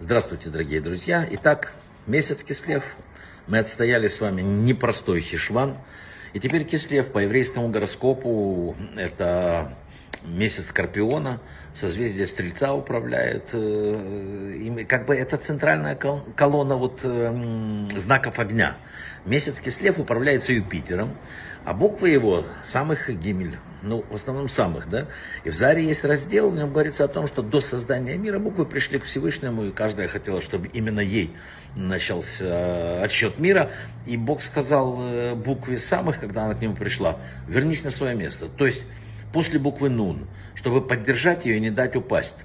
Здравствуйте, дорогие друзья. Итак, месяц Кислев. Мы отстояли с вами непростой хишван. И теперь Кислев по еврейскому гороскопу это месяц Скорпиона, созвездие Стрельца управляет. Э, и как бы это центральная колонна вот э, знаков огня. Месяц Кислев управляется Юпитером, а буквы его самых Гимель, ну, в основном самых, да. И в Заре есть раздел, в нем говорится о том, что до создания мира буквы пришли к Всевышнему, и каждая хотела, чтобы именно ей начался отсчет мира. И Бог сказал э, букве самых, когда она к нему пришла, вернись на свое место. То есть после буквы Нун, чтобы поддержать ее и не дать упасть.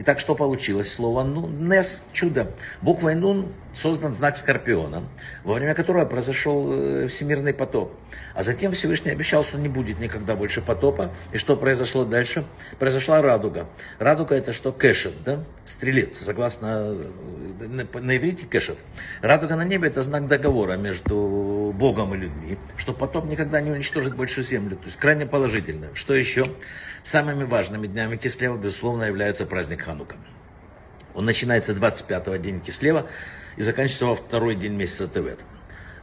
Итак, что получилось? Слово «нун» – «нес» – чудо. Буквой «нун» создан знак Скорпиона, во время которого произошел э, всемирный потоп. А затем Всевышний обещал, что не будет никогда больше потопа. И что произошло дальше? Произошла радуга. Радуга это что? Кэшет, да? Стрелец, согласно э, на, иврите кэшет. Радуга на небе это знак договора между Богом и людьми, что потоп никогда не уничтожит больше землю. То есть крайне положительно. Что еще? Самыми важными днями Кислева, безусловно, является праздник Ханука. Он начинается 25-го день Кислева и заканчивается во второй день месяца Тевет.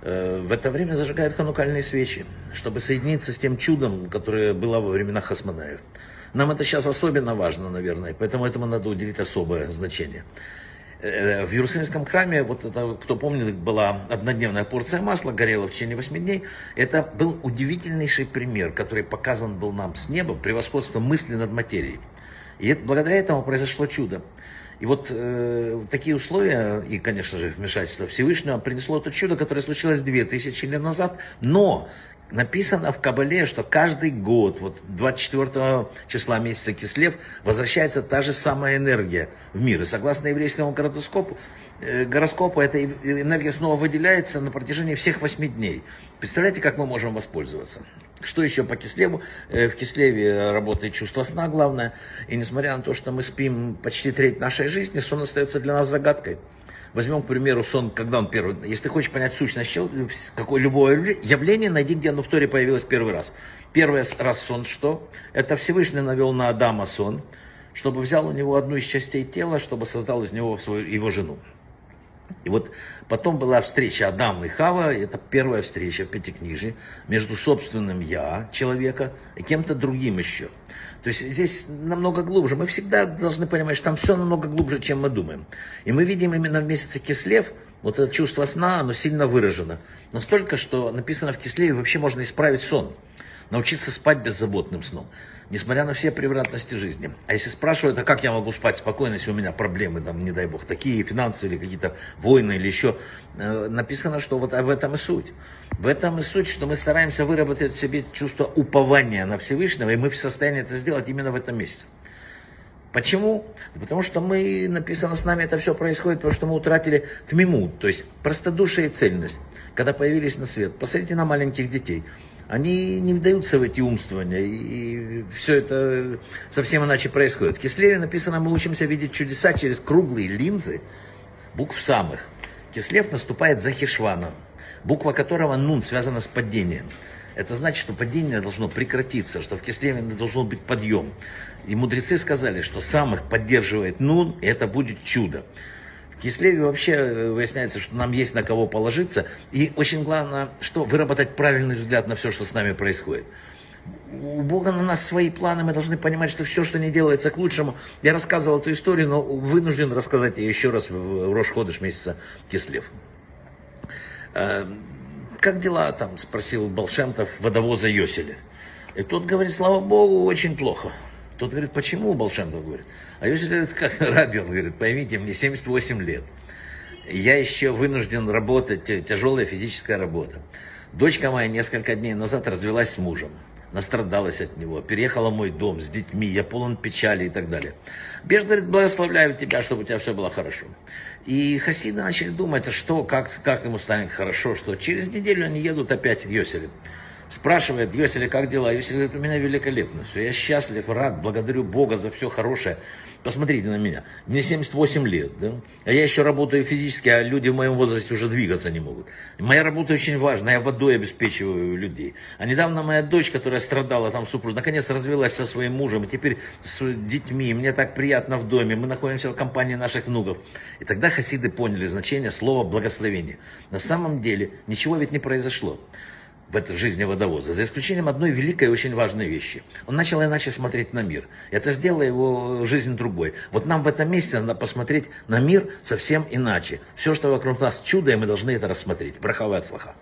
Э, в это время зажигают ханукальные свечи, чтобы соединиться с тем чудом, которое было во времена Хасманаев. Нам это сейчас особенно важно, наверное, поэтому этому надо уделить особое значение. Э, в Иерусалимском храме, вот это, кто помнит, была однодневная порция масла, горела в течение восьми дней. Это был удивительнейший пример, который показан был нам с неба, превосходство мысли над материей. И это, благодаря этому произошло чудо. И вот э, такие условия, и, конечно же, вмешательство Всевышнего принесло то чудо, которое случилось две тысячи лет назад. Но написано в Кабале, что каждый год, вот 24 числа месяца Кислев, возвращается та же самая энергия в мир. И согласно еврейскому гороскопу, э, гороскопу эта энергия снова выделяется на протяжении всех восьми дней. Представляете, как мы можем воспользоваться? Что еще по Кислеву? Э, в Кислеве работает чувство сна главное. И несмотря на то, что мы спим почти треть нашей жизни, сон остается для нас загадкой. Возьмем, к примеру, сон, когда он первый. Если ты хочешь понять сущность какое любое явление, найди, где оно в Торе появилось первый раз. Первый раз сон что? Это Всевышний навел на Адама сон, чтобы взял у него одну из частей тела, чтобы создал из него свою, его жену. И вот потом была встреча Адама и Хава, это первая встреча в Пятикнижии, между собственным я, человека, и кем-то другим еще. То есть здесь намного глубже. Мы всегда должны понимать, что там все намного глубже, чем мы думаем. И мы видим именно в месяце Кислев, вот это чувство сна, оно сильно выражено. Настолько, что написано в Кислеве, вообще можно исправить сон научиться спать беззаботным сном, несмотря на все превратности жизни. А если спрашивают, а как я могу спать спокойно, если у меня проблемы, там, не дай бог, такие финансовые или какие-то войны или еще, э, написано, что вот в этом и суть. В этом и суть, что мы стараемся выработать в себе чувство упования на Всевышнего, и мы в состоянии это сделать именно в этом месяце. Почему? Потому что мы, написано с нами, это все происходит, потому что мы утратили тмиму, то есть простодушие и цельность, когда появились на свет. Посмотрите на маленьких детей они не вдаются в эти умствования, и все это совсем иначе происходит. В Кислеве написано, мы учимся видеть чудеса через круглые линзы букв самых. Кислев наступает за Хишваном, буква которого нун связана с падением. Это значит, что падение должно прекратиться, что в Кислеве должно быть подъем. И мудрецы сказали, что самых поддерживает нун, и это будет чудо. В Кислеве вообще э, выясняется, что нам есть на кого положиться. И очень главное, что выработать правильный взгляд на все, что с нами происходит. У Бога на нас свои планы, мы должны понимать, что все, что не делается к лучшему. Я рассказывал эту историю, но вынужден рассказать ее еще раз в Рош-Ходыш месяца Кислев. Э, как дела там, спросил Болшемтов водовоза Йоселя. И тот говорит, слава Богу, очень плохо. Тот говорит, почему Балшемтов говорит? А Йосиф говорит, как Раби, он говорит, поймите, мне 78 лет. Я еще вынужден работать, тяжелая физическая работа. Дочка моя несколько дней назад развелась с мужем. Настрадалась от него, переехала в мой дом с детьми, я полон печали и так далее. Беж говорит, благословляю тебя, чтобы у тебя все было хорошо. И хасиды начали думать, а что, как, как ему станет хорошо, что через неделю они едут опять в Йоселев. Спрашивает, Йосели, как дела? Йосели говорит, у меня великолепно. Все, я счастлив, рад, благодарю Бога за все хорошее. Посмотрите на меня. Мне 78 лет, да? А я еще работаю физически, а люди в моем возрасте уже двигаться не могут. Моя работа очень важна, я водой обеспечиваю людей. А недавно моя дочь, которая страдала там супруж, наконец развелась со своим мужем, и теперь с детьми. Мне так приятно в доме, мы находимся в компании наших внуков. И тогда хасиды поняли значение слова благословение. На самом деле ничего ведь не произошло в этой жизни водовоза, за исключением одной великой и очень важной вещи. Он начал иначе смотреть на мир. Это сделало его жизнь другой. Вот нам в этом месте надо посмотреть на мир совсем иначе. Все, что вокруг нас чудо, и мы должны это рассмотреть. Брахава от слаха.